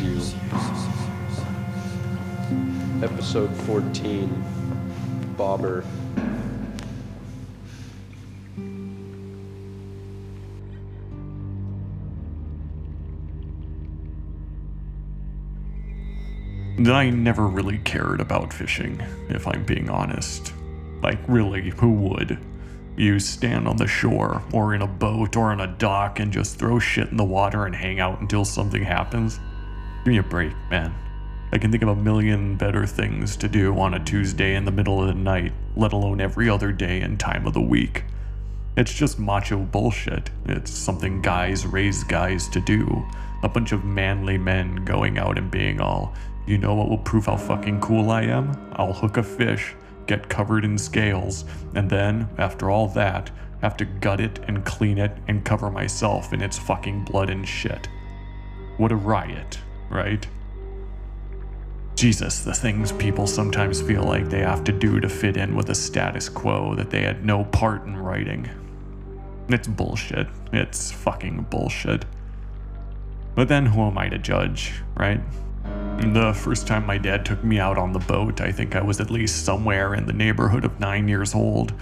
you. Episode 14 Bobber. I never really cared about fishing, if I'm being honest. Like, really, who would? You stand on the shore, or in a boat, or on a dock, and just throw shit in the water and hang out until something happens? Give me a break, man. I can think of a million better things to do on a Tuesday in the middle of the night, let alone every other day and time of the week. It's just macho bullshit. It's something guys raise guys to do. A bunch of manly men going out and being all, you know what will prove how fucking cool I am? I'll hook a fish, get covered in scales, and then, after all that, have to gut it and clean it and cover myself in its fucking blood and shit. What a riot, right? Jesus, the things people sometimes feel like they have to do to fit in with a status quo that they had no part in writing. It's bullshit. It's fucking bullshit. But then who am I to judge, right? The first time my dad took me out on the boat, I think I was at least somewhere in the neighborhood of nine years old.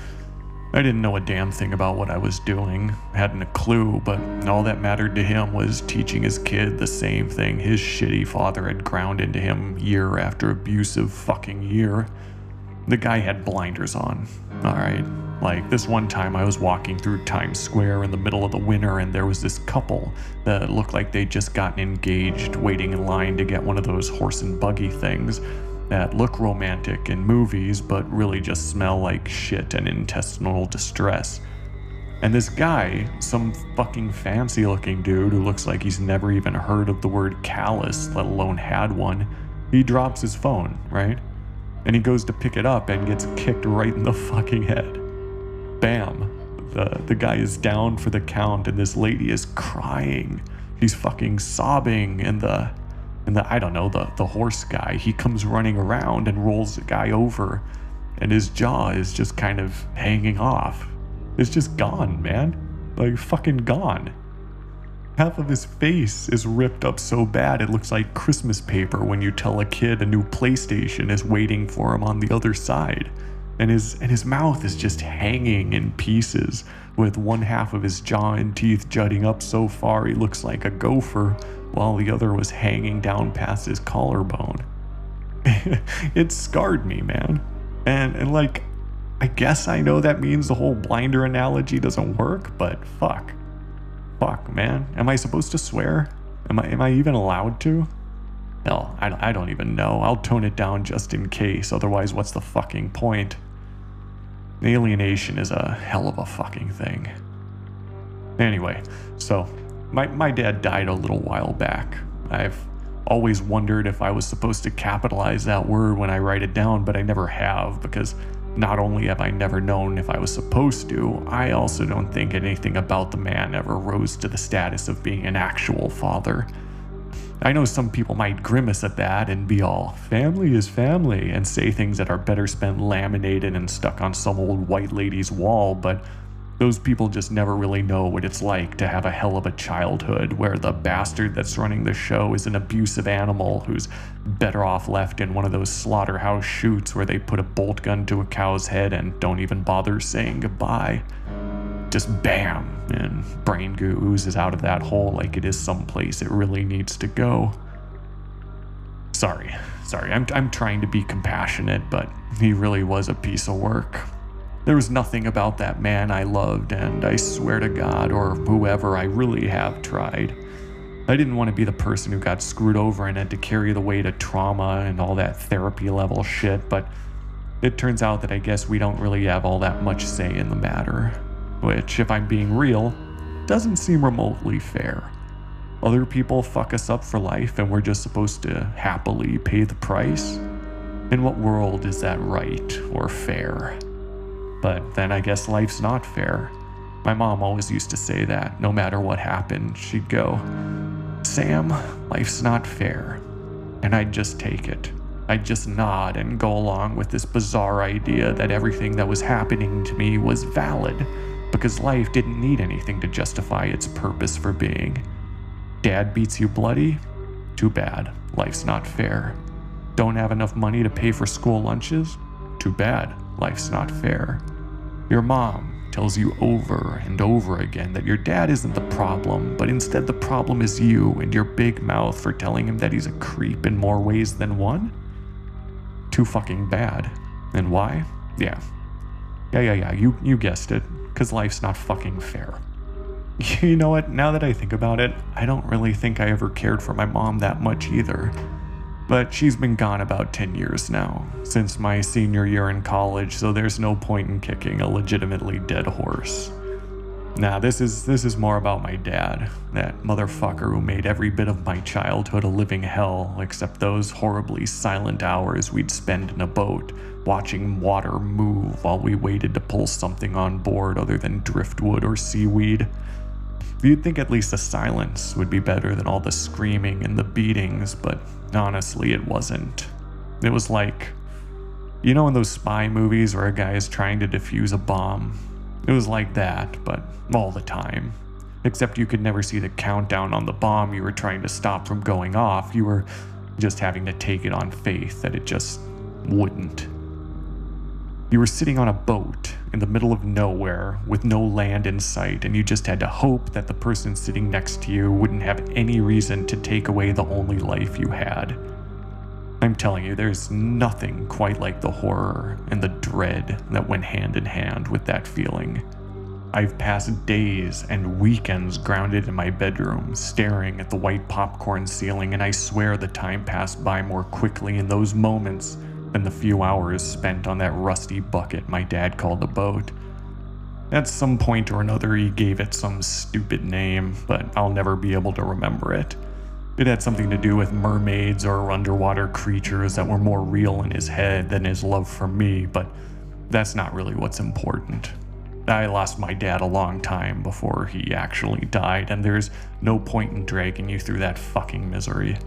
I didn't know a damn thing about what I was doing, hadn't a clue, but all that mattered to him was teaching his kid the same thing his shitty father had ground into him year after abusive fucking year. The guy had blinders on, alright? Like this one time I was walking through Times Square in the middle of the winter and there was this couple that looked like they'd just gotten engaged, waiting in line to get one of those horse and buggy things that look romantic in movies but really just smell like shit and intestinal distress. And this guy, some fucking fancy looking dude who looks like he's never even heard of the word callus, let alone had one, he drops his phone, right? And he goes to pick it up and gets kicked right in the fucking head. Bam. The, the guy is down for the count and this lady is crying. She's fucking sobbing and the and the I don't know the the horse guy he comes running around and rolls the guy over, and his jaw is just kind of hanging off. It's just gone, man, like fucking gone. Half of his face is ripped up so bad it looks like Christmas paper when you tell a kid a new PlayStation is waiting for him on the other side. And his and his mouth is just hanging in pieces, with one half of his jaw and teeth jutting up so far he looks like a gopher while the other was hanging down past his collarbone. it scarred me, man. And, and like, I guess I know that means the whole blinder analogy doesn't work, but fuck. Fuck, man. Am I supposed to swear? Am I, am I even allowed to? Hell, I, I don't even know. I'll tone it down just in case, otherwise, what's the fucking point? Alienation is a hell of a fucking thing. Anyway, so my, my dad died a little while back. I've always wondered if I was supposed to capitalize that word when I write it down, but I never have because not only have I never known if I was supposed to, I also don't think anything about the man ever rose to the status of being an actual father. I know some people might grimace at that and be all, family is family, and say things that are better spent laminated and stuck on some old white lady's wall, but those people just never really know what it's like to have a hell of a childhood where the bastard that's running the show is an abusive animal who's better off left in one of those slaughterhouse chutes where they put a bolt gun to a cow's head and don't even bother saying goodbye. Just bam, and brain goo oozes out of that hole like it is someplace it really needs to go. Sorry, sorry, I'm, I'm trying to be compassionate, but he really was a piece of work. There was nothing about that man I loved, and I swear to God or whoever I really have tried. I didn't want to be the person who got screwed over and had to carry the weight of trauma and all that therapy level shit, but it turns out that I guess we don't really have all that much say in the matter. Which, if I'm being real, doesn't seem remotely fair. Other people fuck us up for life and we're just supposed to happily pay the price? In what world is that right or fair? But then I guess life's not fair. My mom always used to say that no matter what happened, she'd go, Sam, life's not fair. And I'd just take it. I'd just nod and go along with this bizarre idea that everything that was happening to me was valid because life didn't need anything to justify its purpose for being. Dad beats you bloody? Too bad. Life's not fair. Don't have enough money to pay for school lunches? Too bad. Life's not fair. Your mom tells you over and over again that your dad isn't the problem, but instead the problem is you and your big mouth for telling him that he's a creep in more ways than one? Too fucking bad. And why? Yeah. Yeah, yeah, yeah, you, you guessed it. Because life's not fucking fair. You know what? Now that I think about it, I don't really think I ever cared for my mom that much either. But she's been gone about 10 years now, since my senior year in college, so there's no point in kicking a legitimately dead horse. Nah, this is this is more about my dad, that motherfucker who made every bit of my childhood a living hell, except those horribly silent hours we'd spend in a boat, watching water move while we waited to pull something on board other than driftwood or seaweed. You'd think at least the silence would be better than all the screaming and the beatings, but honestly, it wasn't. It was like, you know, in those spy movies where a guy is trying to defuse a bomb? It was like that, but all the time. Except you could never see the countdown on the bomb you were trying to stop from going off. You were just having to take it on faith that it just wouldn't. You were sitting on a boat in the middle of nowhere with no land in sight, and you just had to hope that the person sitting next to you wouldn't have any reason to take away the only life you had. I'm telling you, there's nothing quite like the horror and the dread that went hand in hand with that feeling. I've passed days and weekends grounded in my bedroom, staring at the white popcorn ceiling, and I swear the time passed by more quickly in those moments than the few hours spent on that rusty bucket my dad called a boat. At some point or another, he gave it some stupid name, but I'll never be able to remember it. It had something to do with mermaids or underwater creatures that were more real in his head than his love for me, but that's not really what's important. I lost my dad a long time before he actually died, and there's no point in dragging you through that fucking misery.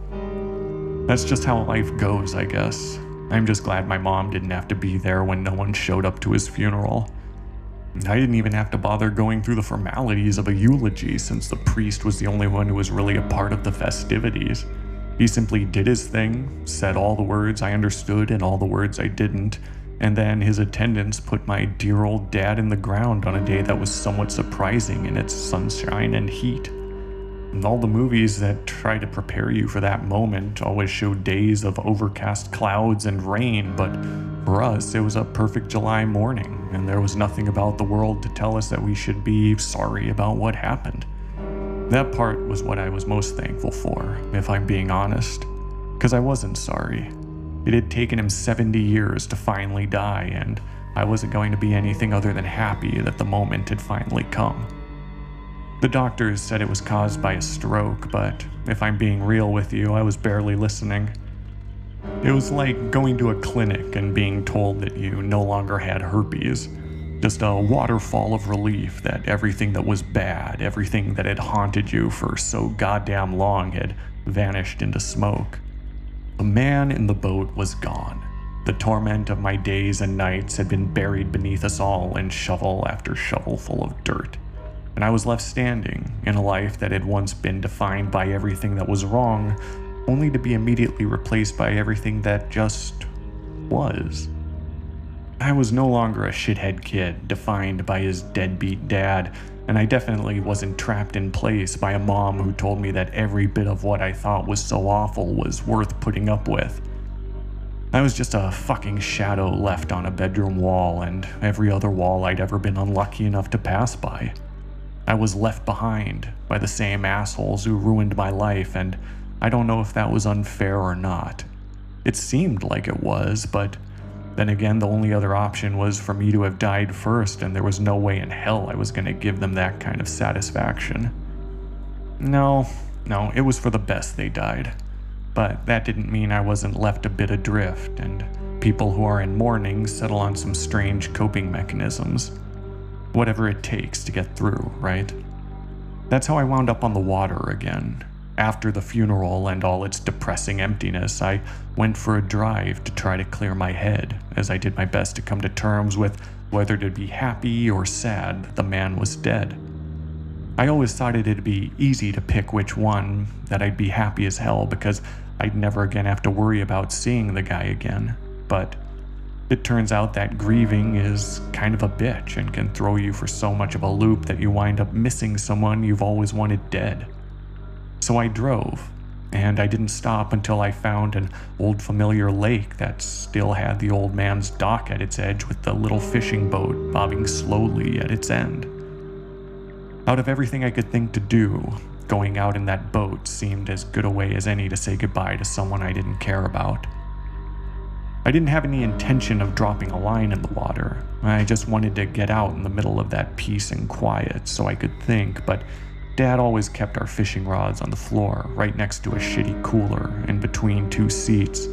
That's just how life goes, I guess. I'm just glad my mom didn't have to be there when no one showed up to his funeral. I didn't even have to bother going through the formalities of a eulogy since the priest was the only one who was really a part of the festivities. He simply did his thing, said all the words I understood and all the words I didn't, and then his attendants put my dear old dad in the ground on a day that was somewhat surprising in its sunshine and heat. All the movies that try to prepare you for that moment always show days of overcast clouds and rain, but for us, it was a perfect July morning, and there was nothing about the world to tell us that we should be sorry about what happened. That part was what I was most thankful for, if I'm being honest, because I wasn't sorry. It had taken him 70 years to finally die, and I wasn't going to be anything other than happy that the moment had finally come. The doctors said it was caused by a stroke, but if I'm being real with you, I was barely listening. It was like going to a clinic and being told that you no longer had herpes. Just a waterfall of relief that everything that was bad, everything that had haunted you for so goddamn long had vanished into smoke. The man in the boat was gone. The torment of my days and nights had been buried beneath us all in shovel after shovelful of dirt and I was left standing in a life that had once been defined by everything that was wrong, only to be immediately replaced by everything that just was. I was no longer a shithead kid defined by his deadbeat dad, and I definitely wasn't trapped in place by a mom who told me that every bit of what I thought was so awful was worth putting up with. I was just a fucking shadow left on a bedroom wall and every other wall I'd ever been unlucky enough to pass by. I was left behind by the same assholes who ruined my life, and I don't know if that was unfair or not. It seemed like it was, but then again, the only other option was for me to have died first, and there was no way in hell I was going to give them that kind of satisfaction. No, no, it was for the best they died. But that didn't mean I wasn't left a bit adrift, and people who are in mourning settle on some strange coping mechanisms whatever it takes to get through, right? That's how I wound up on the water again. After the funeral and all its depressing emptiness, I went for a drive to try to clear my head as I did my best to come to terms with whether to be happy or sad that the man was dead. I always thought it'd be easy to pick which one, that I'd be happy as hell because I'd never again have to worry about seeing the guy again. But it turns out that grieving is kind of a bitch and can throw you for so much of a loop that you wind up missing someone you've always wanted dead. So I drove, and I didn't stop until I found an old familiar lake that still had the old man's dock at its edge with the little fishing boat bobbing slowly at its end. Out of everything I could think to do, going out in that boat seemed as good a way as any to say goodbye to someone I didn't care about. I didn't have any intention of dropping a line in the water. I just wanted to get out in the middle of that peace and quiet so I could think, but Dad always kept our fishing rods on the floor, right next to a shitty cooler, in between two seats.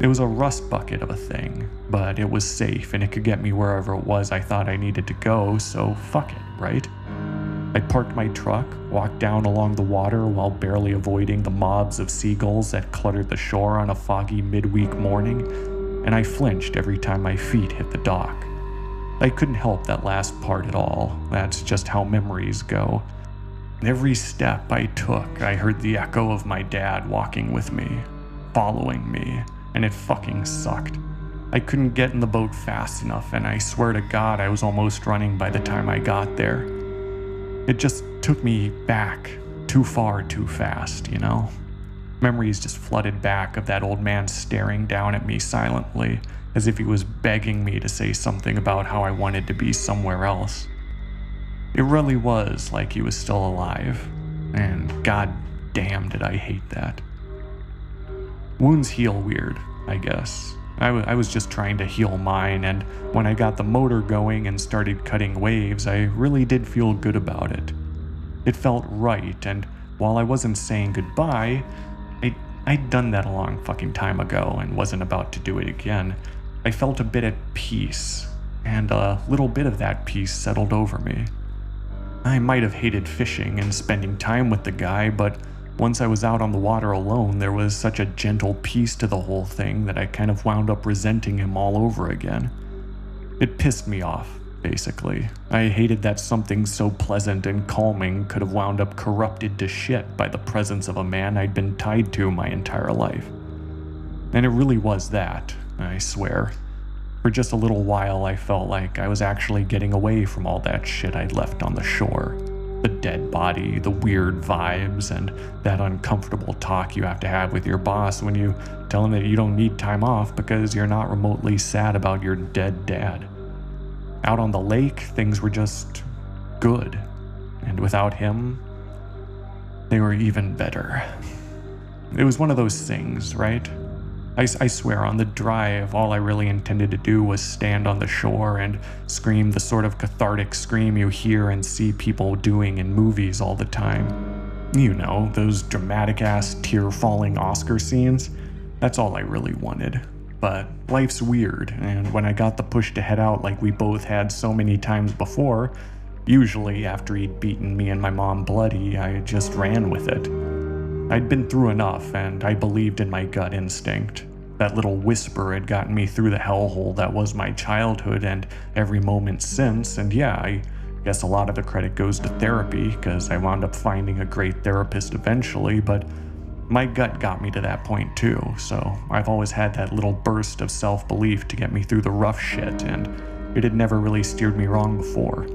It was a rust bucket of a thing, but it was safe and it could get me wherever it was I thought I needed to go, so fuck it, right? I parked my truck, walked down along the water while barely avoiding the mobs of seagulls that cluttered the shore on a foggy midweek morning, and I flinched every time my feet hit the dock. I couldn't help that last part at all. That's just how memories go. Every step I took, I heard the echo of my dad walking with me, following me, and it fucking sucked. I couldn't get in the boat fast enough, and I swear to God, I was almost running by the time I got there. It just took me back too far too fast, you know? Memories just flooded back of that old man staring down at me silently, as if he was begging me to say something about how I wanted to be somewhere else. It really was like he was still alive, and god damn did I hate that. Wounds heal weird, I guess. I, w- I was just trying to heal mine, and when I got the motor going and started cutting waves, I really did feel good about it. It felt right, and while I wasn't saying goodbye, I'd done that a long fucking time ago and wasn't about to do it again. I felt a bit at peace, and a little bit of that peace settled over me. I might have hated fishing and spending time with the guy, but once I was out on the water alone, there was such a gentle peace to the whole thing that I kind of wound up resenting him all over again. It pissed me off, basically. I hated that something so pleasant and calming could have wound up corrupted to shit by the presence of a man I'd been tied to my entire life. And it really was that, I swear. For just a little while, I felt like I was actually getting away from all that shit I'd left on the shore. The dead body, the weird vibes, and that uncomfortable talk you have to have with your boss when you tell him that you don't need time off because you're not remotely sad about your dead dad. Out on the lake, things were just good. And without him, they were even better. It was one of those things, right? I, I, swear, on the drive, all I really intended to do was stand on the shore and scream the sort of cathartic scream you hear and see people doing in movies all the time. You know, those dramatic ass tear falling Oscar scenes. That's all I really wanted. But life's weird, and when I got the push to head out like we both had so many times before, usually after he'd beaten me and my mom bloody, I just ran with it. I'd been through enough, and I believed in my gut instinct. That little whisper had gotten me through the hellhole that was my childhood and every moment since, and yeah, I guess a lot of the credit goes to therapy, because I wound up finding a great therapist eventually, but my gut got me to that point too, so I've always had that little burst of self belief to get me through the rough shit, and it had never really steered me wrong before.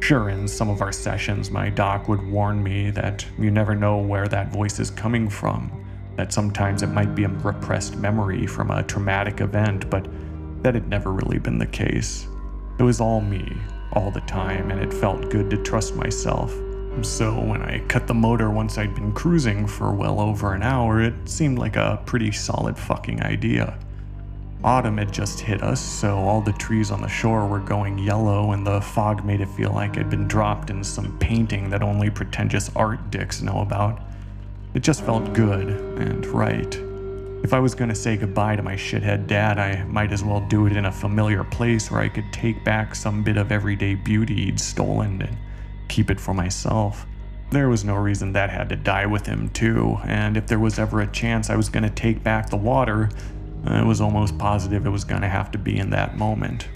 Sure, in some of our sessions, my doc would warn me that you never know where that voice is coming from, that sometimes it might be a repressed memory from a traumatic event, but that had never really been the case. It was all me, all the time, and it felt good to trust myself. So when I cut the motor once I'd been cruising for well over an hour, it seemed like a pretty solid fucking idea. Autumn had just hit us, so all the trees on the shore were going yellow, and the fog made it feel like I'd been dropped in some painting that only pretentious art dicks know about. It just felt good and right. If I was to say goodbye to my shithead dad, I might as well do it in a familiar place where I could take back some bit of everyday beauty he'd stolen and keep it for myself. There was no reason that had to die with him, too, and if there was ever a chance I was going to take back the water, I was almost positive it was going to have to be in that moment.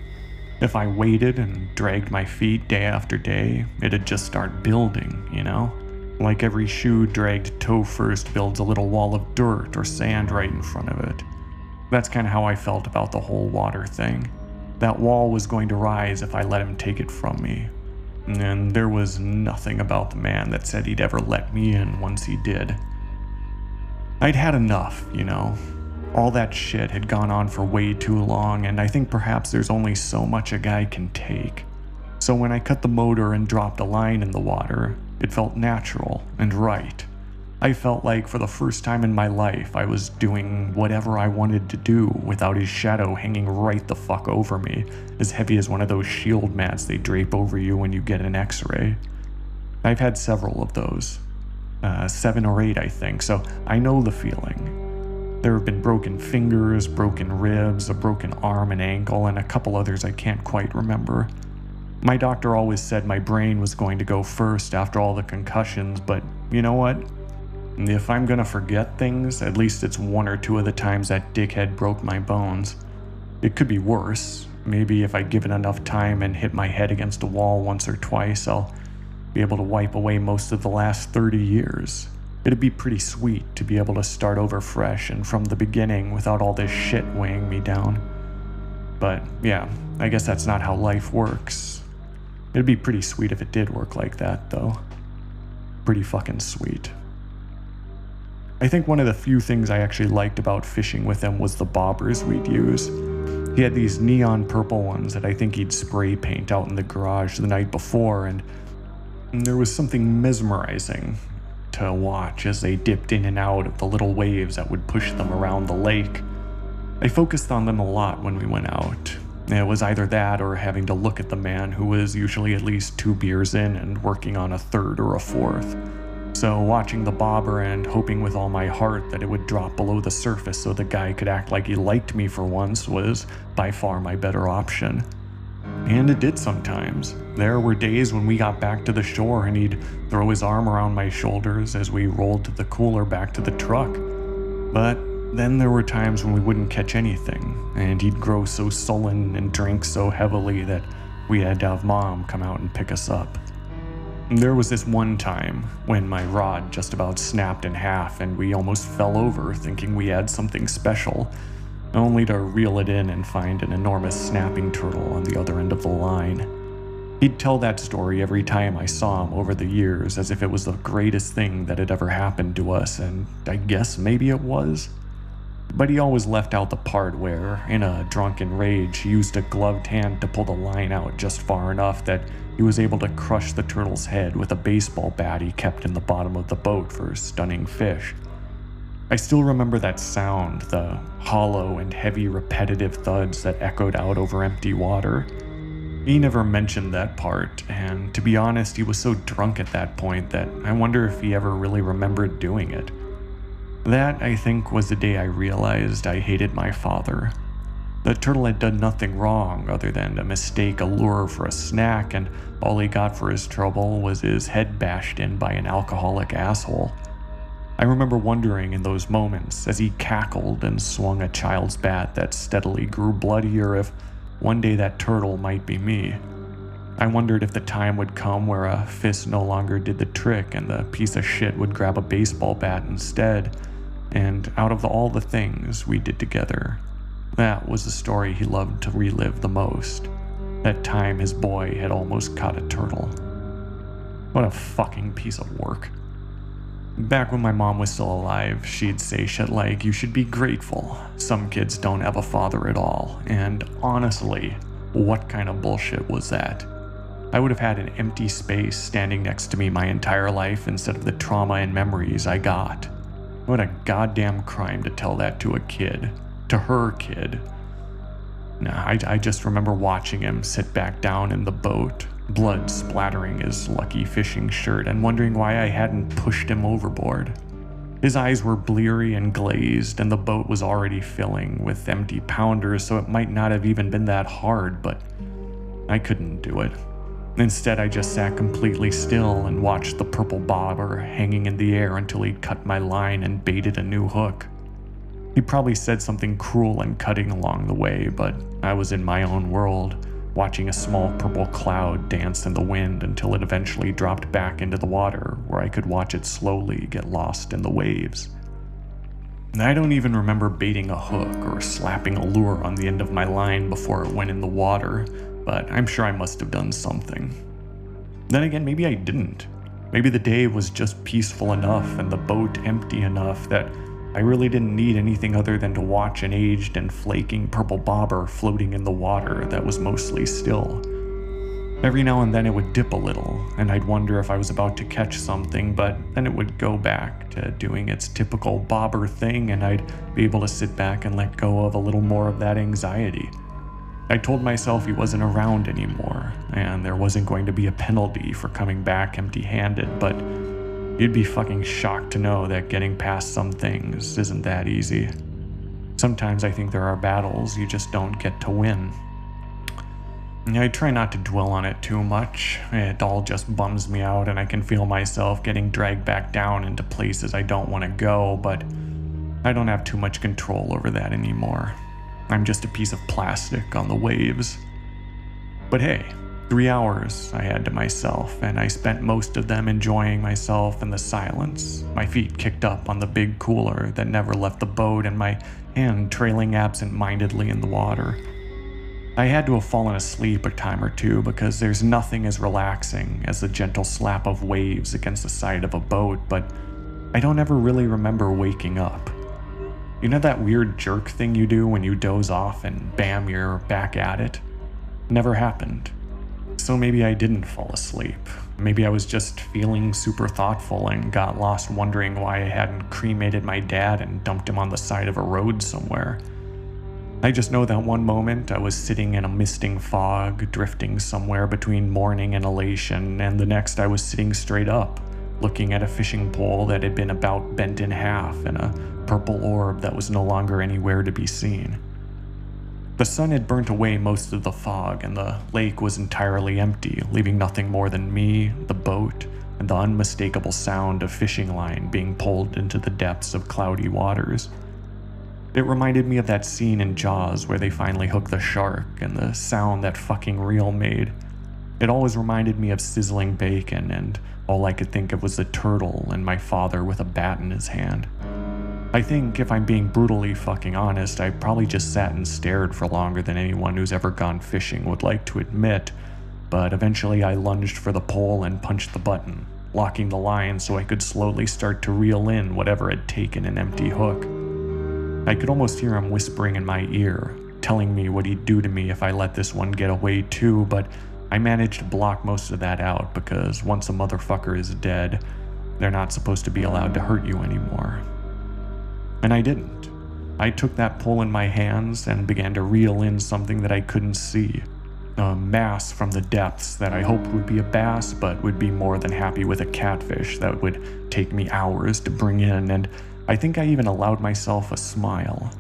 If I waited and dragged my feet day after day, it'd just start building, you know? Like every shoe dragged toe first builds a little wall of dirt or sand right in front of it. That's kind of how I felt about the whole water thing. That wall was going to rise if I let him take it from me. And there was nothing about the man that said he'd ever let me in once he did. I'd had enough, you know. All that shit had gone on for way too long, and I think perhaps there's only so much a guy can take. So when I cut the motor and dropped a line in the water, it felt natural and right. I felt like for the first time in my life I was doing whatever I wanted to do without his shadow hanging right the fuck over me, as heavy as one of those shield mats they drape over you when you get an x ray. I've had several of those. Uh, seven or eight, I think, so I know the feeling. There have been broken fingers, broken ribs, a broken arm and ankle, and a couple others I can't quite remember. My doctor always said my brain was going to go first after all the concussions, but you know what? If I'm gonna forget things, at least it's one or two of the times that dickhead broke my bones. It could be worse. Maybe if I give it enough time and hit my head against a wall once or twice, I'll be able to wipe away most of the last 30 years. It'd be pretty sweet to be able to start over fresh and from the beginning without all this shit weighing me down. But yeah, I guess that's not how life works. It'd be pretty sweet if it did work like that, though. Pretty fucking sweet. I think one of the few things I actually liked about fishing with him was the bobbers we'd use. He had these neon purple ones that I think he'd spray paint out in the garage the night before, and there was something mesmerizing to watch as they dipped in and out of the little waves that would push them around the lake. I focused on them a lot when we went out. It was either that or having to look at the man who was usually at least two beers in and working on a third or a fourth. So, watching the bobber and hoping with all my heart that it would drop below the surface so the guy could act like he liked me for once was by far my better option. And it did sometimes. There were days when we got back to the shore and he'd throw his arm around my shoulders as we rolled the cooler back to the truck. But then there were times when we wouldn't catch anything, and he'd grow so sullen and drink so heavily that we had to have mom come out and pick us up. There was this one time when my rod just about snapped in half and we almost fell over thinking we had something special only to reel it in and find an enormous snapping turtle on the other end of the line. He'd tell that story every time I saw him over the years as if it was the greatest thing that had ever happened to us, and I guess maybe it was. But he always left out the part where, in a drunken rage, he used a gloved hand to pull the line out just far enough that he was able to crush the turtle's head with a baseball bat he kept in the bottom of the boat for stunning fish. I still remember that sound, the hollow and heavy repetitive thuds that echoed out over empty water. He never mentioned that part, and to be honest, he was so drunk at that point that I wonder if he ever really remembered doing it. That, I think, was the day I realized I hated my father. The turtle had done nothing wrong other than to mistake a lure for a snack, and all he got for his trouble was his head bashed in by an alcoholic asshole. I remember wondering in those moments as he cackled and swung a child's bat that steadily grew bloodier if one day that turtle might be me. I wondered if the time would come where a fist no longer did the trick and the piece of shit would grab a baseball bat instead, and out of all the things we did together, that was the story he loved to relive the most. That time his boy had almost caught a turtle. What a fucking piece of work. Back when my mom was still alive, she'd say shit like, You should be grateful. Some kids don't have a father at all. And honestly, what kind of bullshit was that? I would have had an empty space standing next to me my entire life instead of the trauma and memories I got. What a goddamn crime to tell that to a kid. To her kid. I, I just remember watching him sit back down in the boat, blood splattering his lucky fishing shirt, and wondering why I hadn't pushed him overboard. His eyes were bleary and glazed, and the boat was already filling with empty pounders, so it might not have even been that hard, but I couldn't do it. Instead, I just sat completely still and watched the purple bobber hanging in the air until he'd cut my line and baited a new hook. He probably said something cruel and cutting along the way, but I was in my own world, watching a small purple cloud dance in the wind until it eventually dropped back into the water, where I could watch it slowly get lost in the waves. I don't even remember baiting a hook or slapping a lure on the end of my line before it went in the water, but I'm sure I must have done something. Then again, maybe I didn't. Maybe the day was just peaceful enough and the boat empty enough that I really didn't need anything other than to watch an aged and flaking purple bobber floating in the water that was mostly still. Every now and then it would dip a little, and I'd wonder if I was about to catch something, but then it would go back to doing its typical bobber thing, and I'd be able to sit back and let go of a little more of that anxiety. I told myself he wasn't around anymore, and there wasn't going to be a penalty for coming back empty handed, but you'd be fucking shocked to know that getting past some things isn't that easy. Sometimes I think there are battles you just don't get to win. I try not to dwell on it too much. It all just bums me out, and I can feel myself getting dragged back down into places I don't want to go, but I don't have too much control over that anymore. I'm just a piece of plastic on the waves. But hey, three hours I had to myself, and I spent most of them enjoying myself in the silence, my feet kicked up on the big cooler that never left the boat, and my hand trailing absent mindedly in the water. I had to have fallen asleep a time or two because there's nothing as relaxing as the gentle slap of waves against the side of a boat, but I don't ever really remember waking up. You know that weird jerk thing you do when you doze off and bam, you're back at it? Never happened. So maybe I didn't fall asleep. Maybe I was just feeling super thoughtful and got lost wondering why I hadn't cremated my dad and dumped him on the side of a road somewhere. I just know that one moment I was sitting in a misting fog, drifting somewhere between mourning and elation, and the next I was sitting straight up, looking at a fishing pole that had been about bent in half and a purple orb that was no longer anywhere to be seen. The sun had burnt away most of the fog, and the lake was entirely empty, leaving nothing more than me, the boat, and the unmistakable sound of fishing line being pulled into the depths of cloudy waters. It reminded me of that scene in Jaws where they finally hook the shark and the sound that fucking reel made. It always reminded me of sizzling bacon, and all I could think of was the turtle and my father with a bat in his hand. I think, if I'm being brutally fucking honest, I probably just sat and stared for longer than anyone who's ever gone fishing would like to admit, but eventually I lunged for the pole and punched the button, locking the line so I could slowly start to reel in whatever had taken an empty hook. I could almost hear him whispering in my ear, telling me what he'd do to me if I let this one get away too, but I managed to block most of that out because once a motherfucker is dead, they're not supposed to be allowed to hurt you anymore. And I didn't. I took that pole in my hands and began to reel in something that I couldn't see. A mass from the depths that I hoped would be a bass, but would be more than happy with a catfish that would take me hours to bring in, and I think I even allowed myself a smile.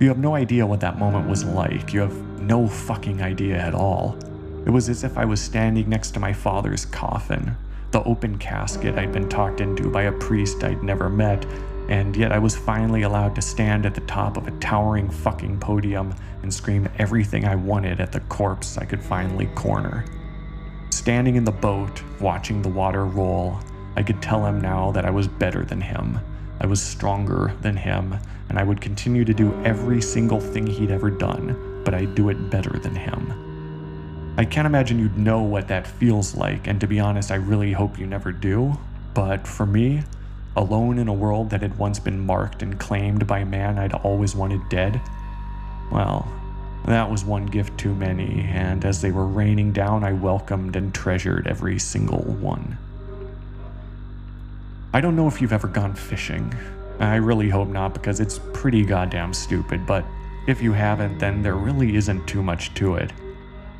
You have no idea what that moment was like. You have no fucking idea at all. It was as if I was standing next to my father's coffin, the open casket I'd been talked into by a priest I'd never met, and yet I was finally allowed to stand at the top of a towering fucking podium and scream everything I wanted at the corpse I could finally corner. Standing in the boat, watching the water roll, I could tell him now that I was better than him I was stronger than him, and I would continue to do every single thing he'd ever done, but I'd do it better than him. I can't imagine you'd know what that feels like, and to be honest, I really hope you never do. But for me, alone in a world that had once been marked and claimed by a man I'd always wanted dead, well, that was one gift too many, and as they were raining down, I welcomed and treasured every single one. I don't know if you've ever gone fishing. I really hope not because it's pretty goddamn stupid, but if you haven't, then there really isn't too much to it.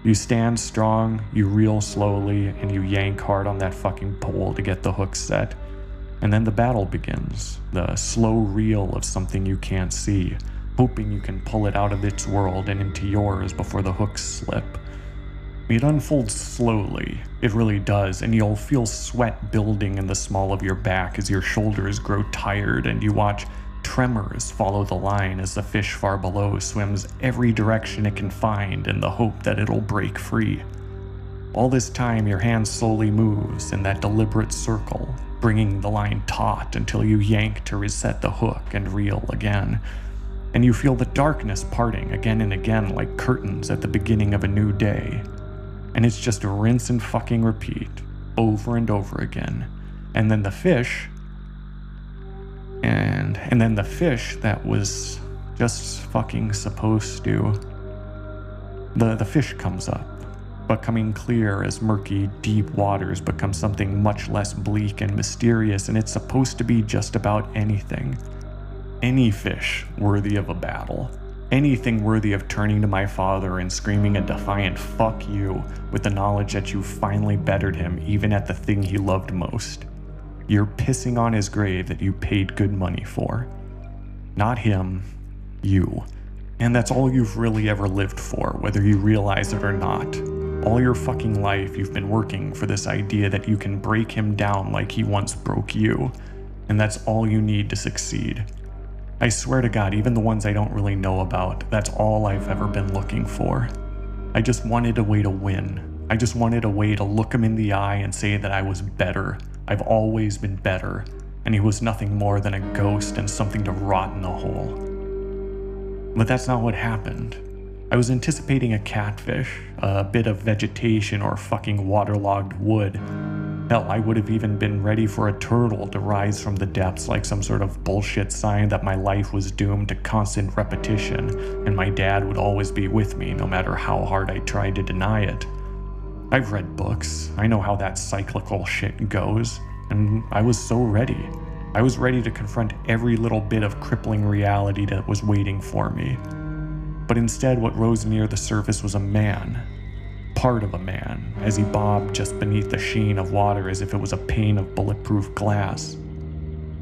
You stand strong, you reel slowly, and you yank hard on that fucking pole to get the hook set. And then the battle begins the slow reel of something you can't see, hoping you can pull it out of its world and into yours before the hooks slip. It unfolds slowly, it really does, and you'll feel sweat building in the small of your back as your shoulders grow tired and you watch Tremors follow the line as the fish far below swims every direction it can find in the hope that it'll break free. All this time, your hand slowly moves in that deliberate circle, bringing the line taut until you yank to reset the hook and reel again. And you feel the darkness parting again and again like curtains at the beginning of a new day. And it's just rinse and fucking repeat, over and over again. And then the fish, and and then the fish that was just fucking supposed to the the fish comes up becoming clear as murky, deep waters become something much less bleak and mysterious, and it's supposed to be just about anything. Any fish worthy of a battle. Anything worthy of turning to my father and screaming a defiant fuck you with the knowledge that you finally bettered him even at the thing he loved most. You're pissing on his grave that you paid good money for. Not him, you. And that's all you've really ever lived for, whether you realize it or not. All your fucking life, you've been working for this idea that you can break him down like he once broke you, and that's all you need to succeed. I swear to God, even the ones I don't really know about, that's all I've ever been looking for. I just wanted a way to win. I just wanted a way to look him in the eye and say that I was better. I've always been better, and he was nothing more than a ghost and something to rot in the hole. But that's not what happened. I was anticipating a catfish, a bit of vegetation, or fucking waterlogged wood. Hell, I would have even been ready for a turtle to rise from the depths like some sort of bullshit sign that my life was doomed to constant repetition, and my dad would always be with me no matter how hard I tried to deny it. I've read books, I know how that cyclical shit goes, and I was so ready. I was ready to confront every little bit of crippling reality that was waiting for me but instead what rose near the surface was a man. Part of a man, as he bobbed just beneath the sheen of water as if it was a pane of bulletproof glass.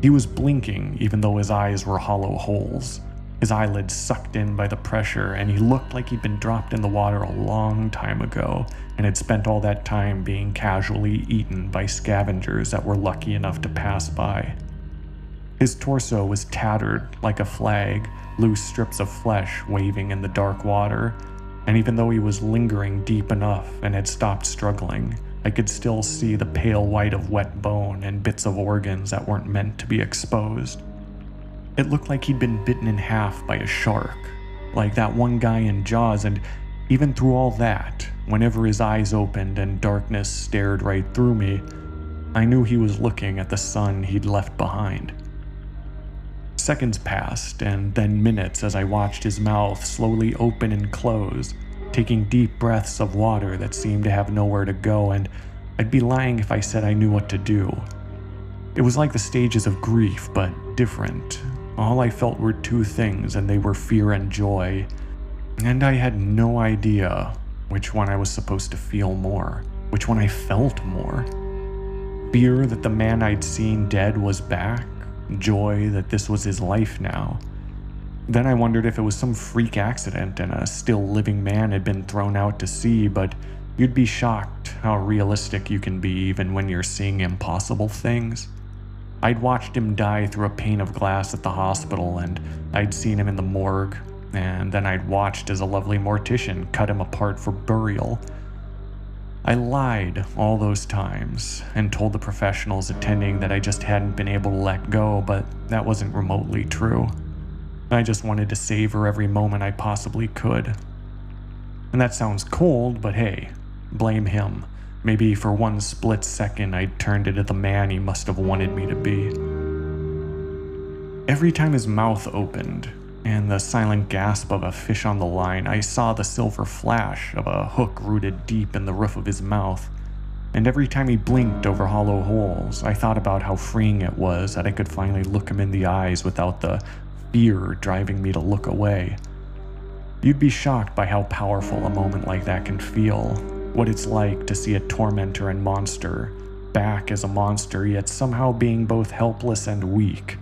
He was blinking, even though his eyes were hollow holes, his eyelids sucked in by the pressure, and he looked like he'd been dropped in the water a long time ago and had spent all that time being casually eaten by scavengers that were lucky enough to pass by. His torso was tattered like a flag, loose strips of flesh waving in the dark water, and even though he was lingering deep enough and had stopped struggling, I could still see the pale white of wet bone and bits of organs that weren't meant to be exposed. It looked like he'd been bitten in half by a shark, like that one guy in Jaws, and even through all that, whenever his eyes opened and darkness stared right through me, I knew he was looking at the son he'd left behind. Seconds passed, and then minutes as I watched his mouth slowly open and close, taking deep breaths of water that seemed to have nowhere to go, and I'd be lying if I said I knew what to do. It was like the stages of grief, but different. All I felt were two things, and they were fear and joy. And I had no idea which one I was supposed to feel more, which one I felt more. Fear that the man I'd seen dead was back, joy that this was his life now. Then I wondered if it was some freak accident and a still living man had been thrown out to sea, but you'd be shocked how realistic you can be even when you're seeing impossible things. I'd watched him die through a pane of glass at the hospital, and I'd seen him in the morgue, and then I'd watched as a lovely mortician cut him apart for burial I lied all those times and told the professionals attending that I just hadn't been able to let go, but that wasn't remotely true. I just wanted to savor every moment I possibly could. And that sounds cold, but hey, blame him. Maybe for one split second I turned into the man he must have wanted me to be. Every time his mouth opened, and the silent gasp of a fish on the line, I saw the silver flash of a hook rooted deep in the roof of his mouth. And every time he blinked over hollow holes, I thought about how freeing it was that I could finally look him in the eyes without the fear driving me to look away. You'd be shocked by how powerful a moment like that can feel, what it's like to see a tormentor and monster back as a monster, yet somehow being both helpless and weak.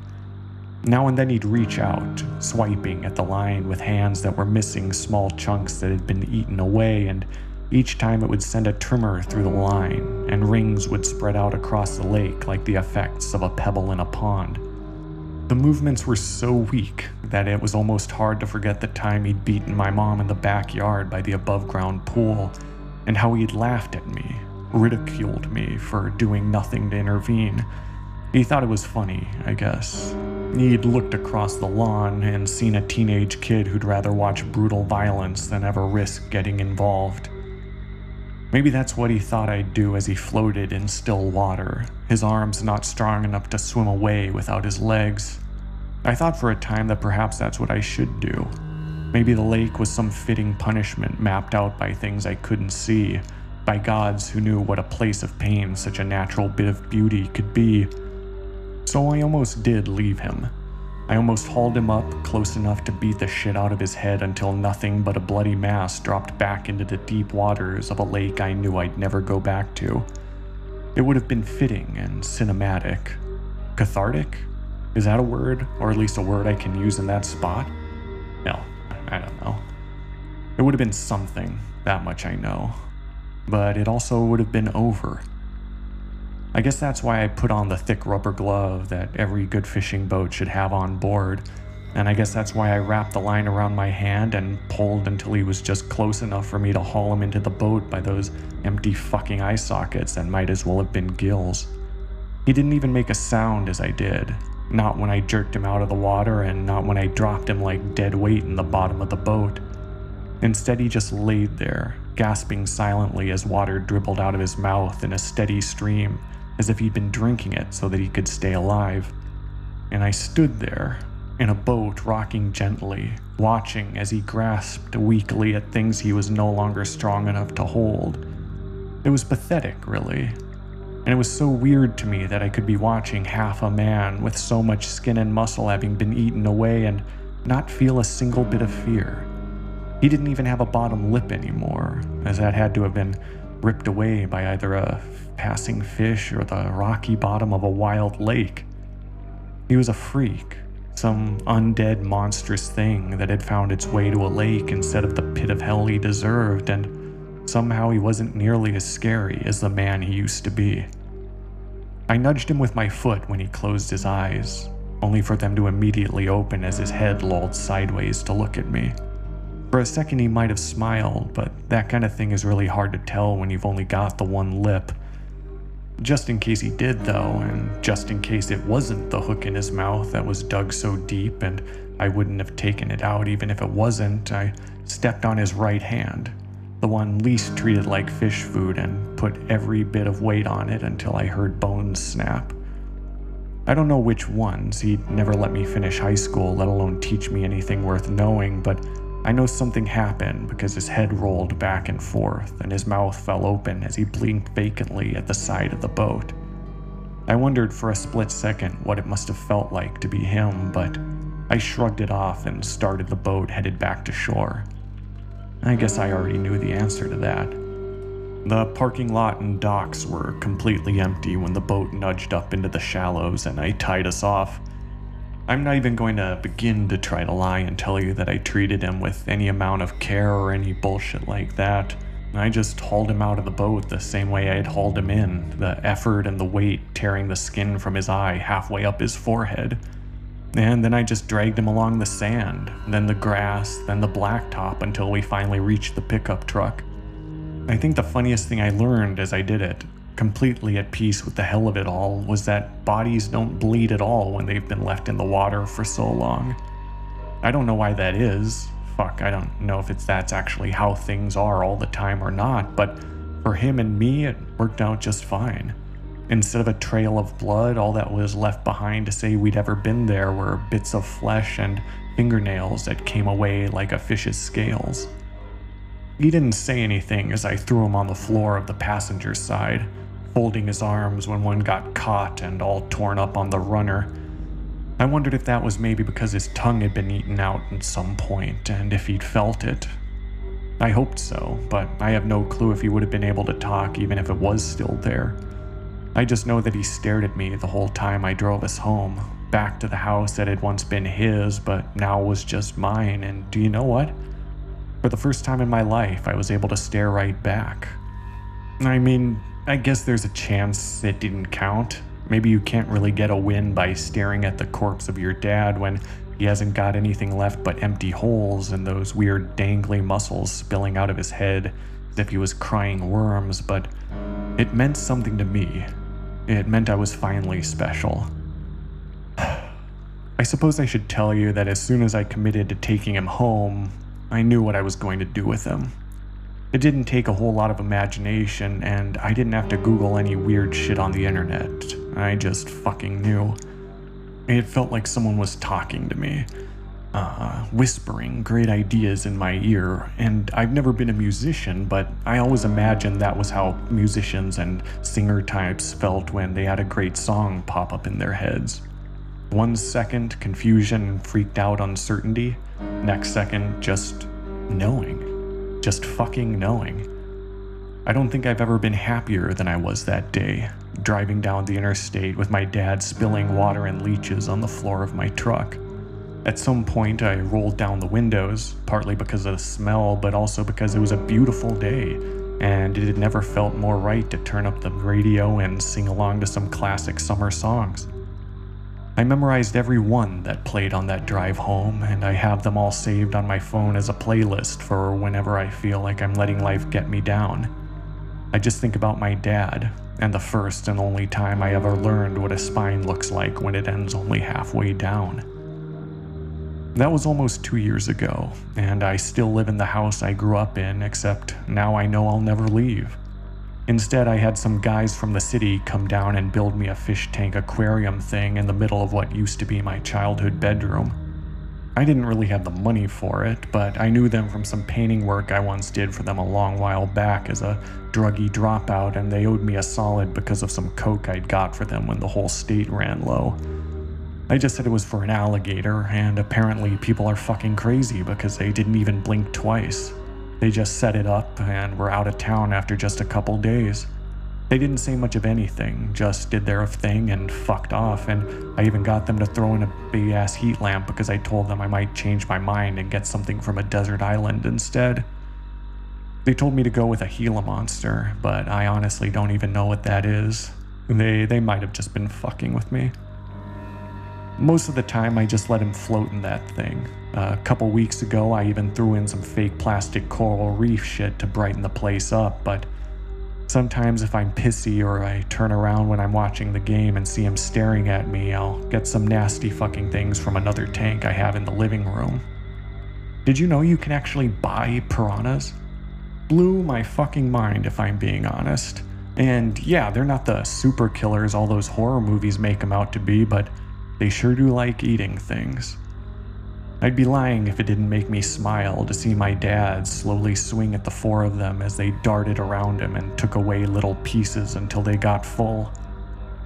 Now and then he'd reach out, swiping at the line with hands that were missing small chunks that had been eaten away, and each time it would send a tremor through the line, and rings would spread out across the lake like the effects of a pebble in a pond. The movements were so weak that it was almost hard to forget the time he'd beaten my mom in the backyard by the above ground pool, and how he'd laughed at me, ridiculed me for doing nothing to intervene. He thought it was funny, I guess. He'd looked across the lawn and seen a teenage kid who'd rather watch brutal violence than ever risk getting involved. Maybe that's what he thought I'd do as he floated in still water, his arms not strong enough to swim away without his legs. I thought for a time that perhaps that's what I should do. Maybe the lake was some fitting punishment mapped out by things I couldn't see, by gods who knew what a place of pain such a natural bit of beauty could be. So I almost did leave him. I almost hauled him up close enough to beat the shit out of his head until nothing but a bloody mass dropped back into the deep waters of a lake I knew I'd never go back to. It would have been fitting and cinematic. Cathartic? Is that a word, or at least a word I can use in that spot? No, I don't know. It would have been something, that much I know. But it also would have been over. I guess that's why I put on the thick rubber glove that every good fishing boat should have on board, and I guess that's why I wrapped the line around my hand and pulled until he was just close enough for me to haul him into the boat by those empty fucking eye sockets that might as well have been gills. He didn't even make a sound as I did, not when I jerked him out of the water and not when I dropped him like dead weight in the bottom of the boat. Instead, he just laid there, gasping silently as water dribbled out of his mouth in a steady stream as if he'd been drinking it so that he could stay alive. And I stood there, in a boat rocking gently, watching as he grasped weakly at things he was no longer strong enough to hold. It was pathetic, really. And it was so weird to me that I could be watching half a man with so much skin and muscle having been eaten away and not feel a single bit of fear. He didn't even have a bottom lip anymore, as that had to have been ripped away by either a passing fish or the rocky bottom of a wild lake. He was a freak, some undead monstrous thing that had found its way to a lake instead of the pit of hell he deserved, and somehow he wasn't nearly as scary as the man he used to be. I nudged him with my foot when he closed his eyes, only for them to immediately open as his head lolled sideways to look at me. For a second, he might have smiled, but that kind of thing is really hard to tell when you've only got the one lip. Just in case he did, though, and just in case it wasn't the hook in his mouth that was dug so deep and I wouldn't have taken it out even if it wasn't, I stepped on his right hand, the one least treated like fish food, and put every bit of weight on it until I heard bones snap. I don't know which ones, he'd never let me finish high school, let alone teach me anything worth knowing, but I know something happened because his head rolled back and forth and his mouth fell open as he blinked vacantly at the side of the boat. I wondered for a split second what it must have felt like to be him, but I shrugged it off and started the boat headed back to shore. I guess I already knew the answer to that. The parking lot and docks were completely empty when the boat nudged up into the shallows and I tied us off. I'm not even going to begin to try to lie and tell you that I treated him with any amount of care or any bullshit like that. I just hauled him out of the boat the same way I had hauled him in, the effort and the weight tearing the skin from his eye halfway up his forehead. And then I just dragged him along the sand, then the grass, then the blacktop until we finally reached the pickup truck. I think the funniest thing I learned as I did it completely at peace with the hell of it all was that bodies don't bleed at all when they've been left in the water for so long. I don't know why that is. Fuck, I don't know if it's that's actually how things are all the time or not, but for him and me, it worked out just fine. Instead of a trail of blood, all that was left behind to say we'd ever been there were bits of flesh and fingernails that came away like a fish's scales. He didn't say anything as I threw him on the floor of the passenger side, folding his arms when one got caught and all torn up on the runner. I wondered if that was maybe because his tongue had been eaten out at some point and if he'd felt it. I hoped so, but I have no clue if he would have been able to talk even if it was still there. I just know that he stared at me the whole time I drove us home, back to the house that had once been his but now was just mine, and do you know what? For the first time in my life, I was able to stare right back. I mean, I guess there's a chance it didn't count. Maybe you can't really get a win by staring at the corpse of your dad when he hasn't got anything left but empty holes and those weird dangly muscles spilling out of his head as if he was crying worms, but it meant something to me. It meant I was finally special. I suppose I should tell you that as soon as I committed to taking him home, I knew what I was going to do with him. It didn't take a whole lot of imagination, and I didn't have to Google any weird shit on the internet. I just fucking knew. It felt like someone was talking to me, uh, whispering great ideas in my ear. And I've never been a musician, but I always imagined that was how musicians and singer types felt when they had a great song pop up in their heads. One second, confusion, freaked out uncertainty. Next second, just knowing. Just fucking knowing. I don't think I've ever been happier than I was that day, driving down the interstate with my dad spilling water and leeches on the floor of my truck. At some point, I rolled down the windows, partly because of the smell, but also because it was a beautiful day, and it had never felt more right to turn up the radio and sing along to some classic summer songs. I memorized every one that played on that drive home, and I have them all saved on my phone as a playlist for whenever I feel like I'm letting life get me down. I just think about my dad, and the first and only time I ever learned what a spine looks like when it ends only halfway down. That was almost two years ago, and I still live in the house I grew up in, except now I know I'll never leave. Instead, I had some guys from the city come down and build me a fish tank aquarium thing in the middle of what used to be my childhood bedroom. I didn't really have the money for it, but I knew them from some painting work I once did for them a long while back as a druggy dropout, and they owed me a solid because of some coke I'd got for them when the whole state ran low. I just said it was for an alligator, and apparently people are fucking crazy because they didn't even blink twice. They just set it up and were out of town after just a couple days. They didn't say much of anything, just did their thing and fucked off, and I even got them to throw in a big ass heat lamp because I told them I might change my mind and get something from a desert island instead. They told me to go with a Gila monster, but I honestly don't even know what that is. They, they might have just been fucking with me. Most of the time, I just let him float in that thing. A couple weeks ago, I even threw in some fake plastic coral reef shit to brighten the place up, but sometimes if I'm pissy or I turn around when I'm watching the game and see him staring at me, I'll get some nasty fucking things from another tank I have in the living room. Did you know you can actually buy piranhas? Blew my fucking mind if I'm being honest. And yeah, they're not the super killers all those horror movies make them out to be, but they sure do like eating things. I'd be lying if it didn't make me smile to see my dad slowly swing at the four of them as they darted around him and took away little pieces until they got full.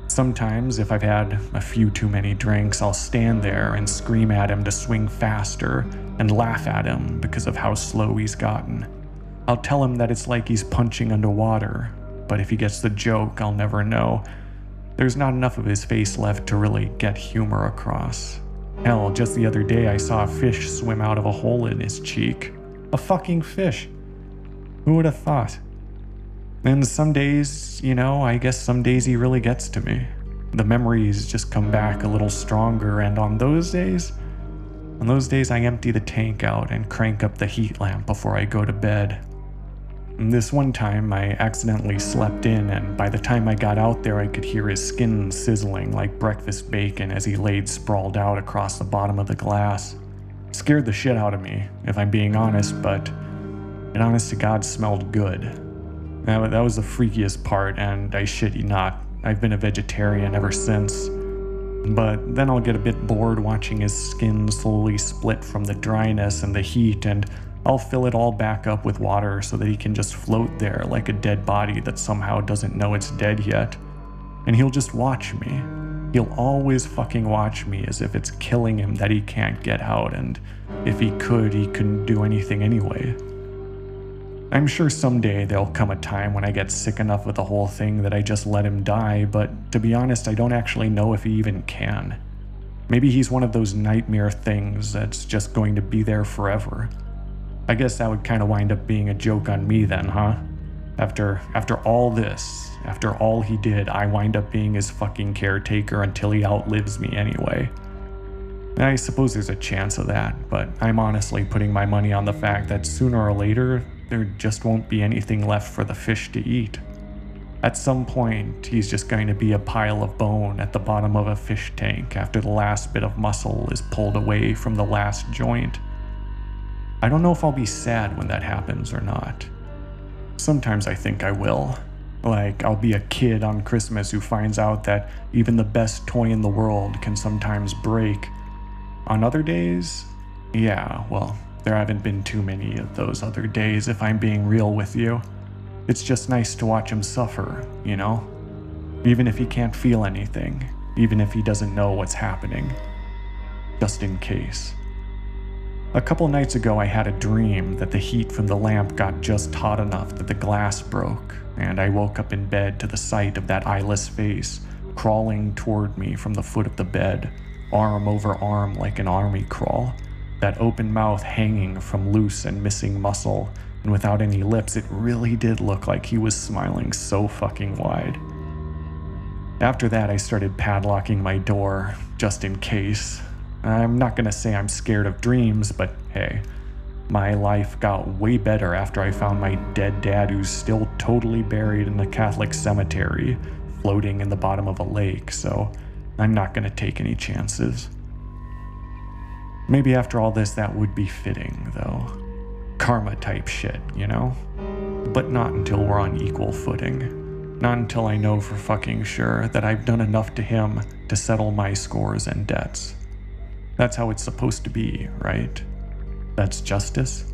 Sometimes, if I've had a few too many drinks, I'll stand there and scream at him to swing faster and laugh at him because of how slow he's gotten. I'll tell him that it's like he's punching underwater, but if he gets the joke, I'll never know there's not enough of his face left to really get humor across. Hell, just the other day I saw a fish swim out of a hole in his cheek. A fucking fish. Who would have thought? And some days, you know, I guess some days he really gets to me. The memories just come back a little stronger, and on those days, on those days I empty the tank out and crank up the heat lamp before I go to bed. This one time, I accidentally slept in, and by the time I got out there, I could hear his skin sizzling like breakfast bacon as he laid sprawled out across the bottom of the glass. It scared the shit out of me, if I'm being honest, but it honest to God smelled good. That, that was the freakiest part, and I shit you not, I've been a vegetarian ever since. But then I'll get a bit bored watching his skin slowly split from the dryness and the heat, and I'll fill it all back up with water so that he can just float there like a dead body that somehow doesn't know it's dead yet. And he'll just watch me. He'll always fucking watch me as if it's killing him that he can't get out, and if he could, he couldn't do anything anyway. I'm sure someday there'll come a time when I get sick enough with the whole thing that I just let him die, but to be honest, I don't actually know if he even can. Maybe he's one of those nightmare things that's just going to be there forever. I guess that would kind of wind up being a joke on me then, huh? After after all this, after all he did, I wind up being his fucking caretaker until he outlives me anyway. I suppose there's a chance of that, but I'm honestly putting my money on the fact that sooner or later, there just won't be anything left for the fish to eat. At some point, he's just going to be a pile of bone at the bottom of a fish tank after the last bit of muscle is pulled away from the last joint. I don't know if I'll be sad when that happens or not. Sometimes I think I will. Like, I'll be a kid on Christmas who finds out that even the best toy in the world can sometimes break on other days, yeah, well, there haven't been too many of those other days if I'm being real with you. It's just nice to watch him suffer, you know? Even if he can't feel anything, even if he doesn't know what's happening. Just in case. A couple nights ago, I had a dream that the heat from the lamp got just hot enough that the glass broke, and I woke up in bed to the sight of that eyeless face crawling toward me from the foot of the bed arm over arm like an army crawl, that open mouth hanging from loose and missing muscle, and without any lips, it really did look like he was smiling so fucking wide. After that, I started padlocking my door, just in case. I'm not gonna say I'm scared of dreams, but hey, my life got way better after I found my dead dad who's still totally buried in a Catholic cemetery, floating in the bottom of a lake, so I'm not to take any chances. Maybe after all this, that would be fitting, though. Karma type shit, you know? But not until we're on equal footing. Not until I know for fucking sure that I've done enough to him to settle my scores and debts. That's how it's supposed to be, right? That's justice?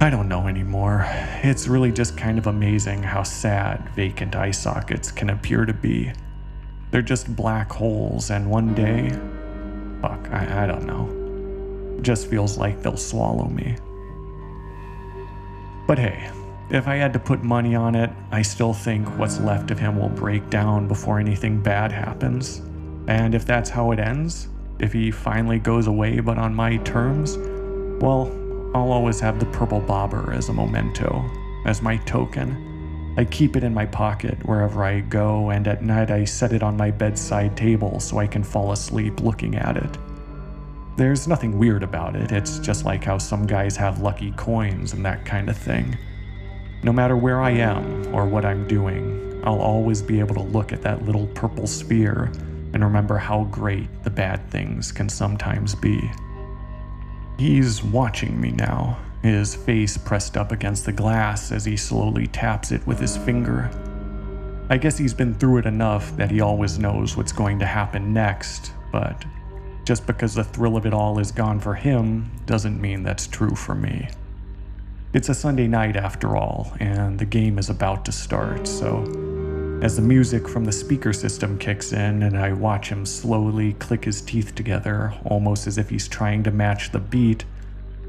I don't know anymore. It's really just kind of amazing how sad vacant eye sockets can appear to be. They're just black holes, and one day, fuck, I, I don't know. It just feels like they'll swallow me. But hey, if I had to put money on it, I still think what's left of him will break down before anything bad happens. And if that's how it ends, if he finally goes away but on my terms, well, I'll always have the purple bobber as a memento, as my token I keep it in my pocket wherever I go, and at night I set it on my bedside table so I can fall asleep looking at it. There's nothing weird about it, it's just like how some guys have lucky coins and that kind of thing. No matter where I am or what I'm doing, I'll always be able to look at that little purple sphere and remember how great the bad things can sometimes be. He's watching me now, his face pressed up against the glass as he slowly taps it with his finger. I guess he's been through it enough that he always knows what's going to happen next, but just because the thrill of it all is gone for him doesn't mean that's true for me. It's a Sunday night after all, and the game is about to start, so as the music from the speaker system kicks in and I watch him slowly click his teeth together, almost as if he's trying to match the beat,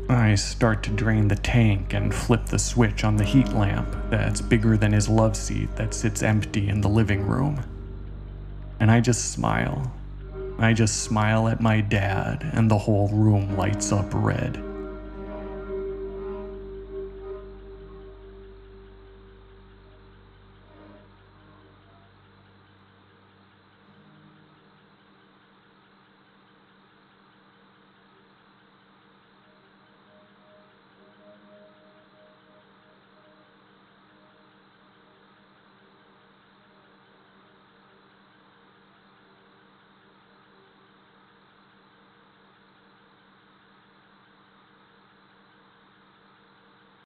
I start to drain the tank and flip the switch on the heat lamp that's bigger than his love seat that sits empty in the living room. And I just smile. I just smile at my dad, and the whole room lights up red.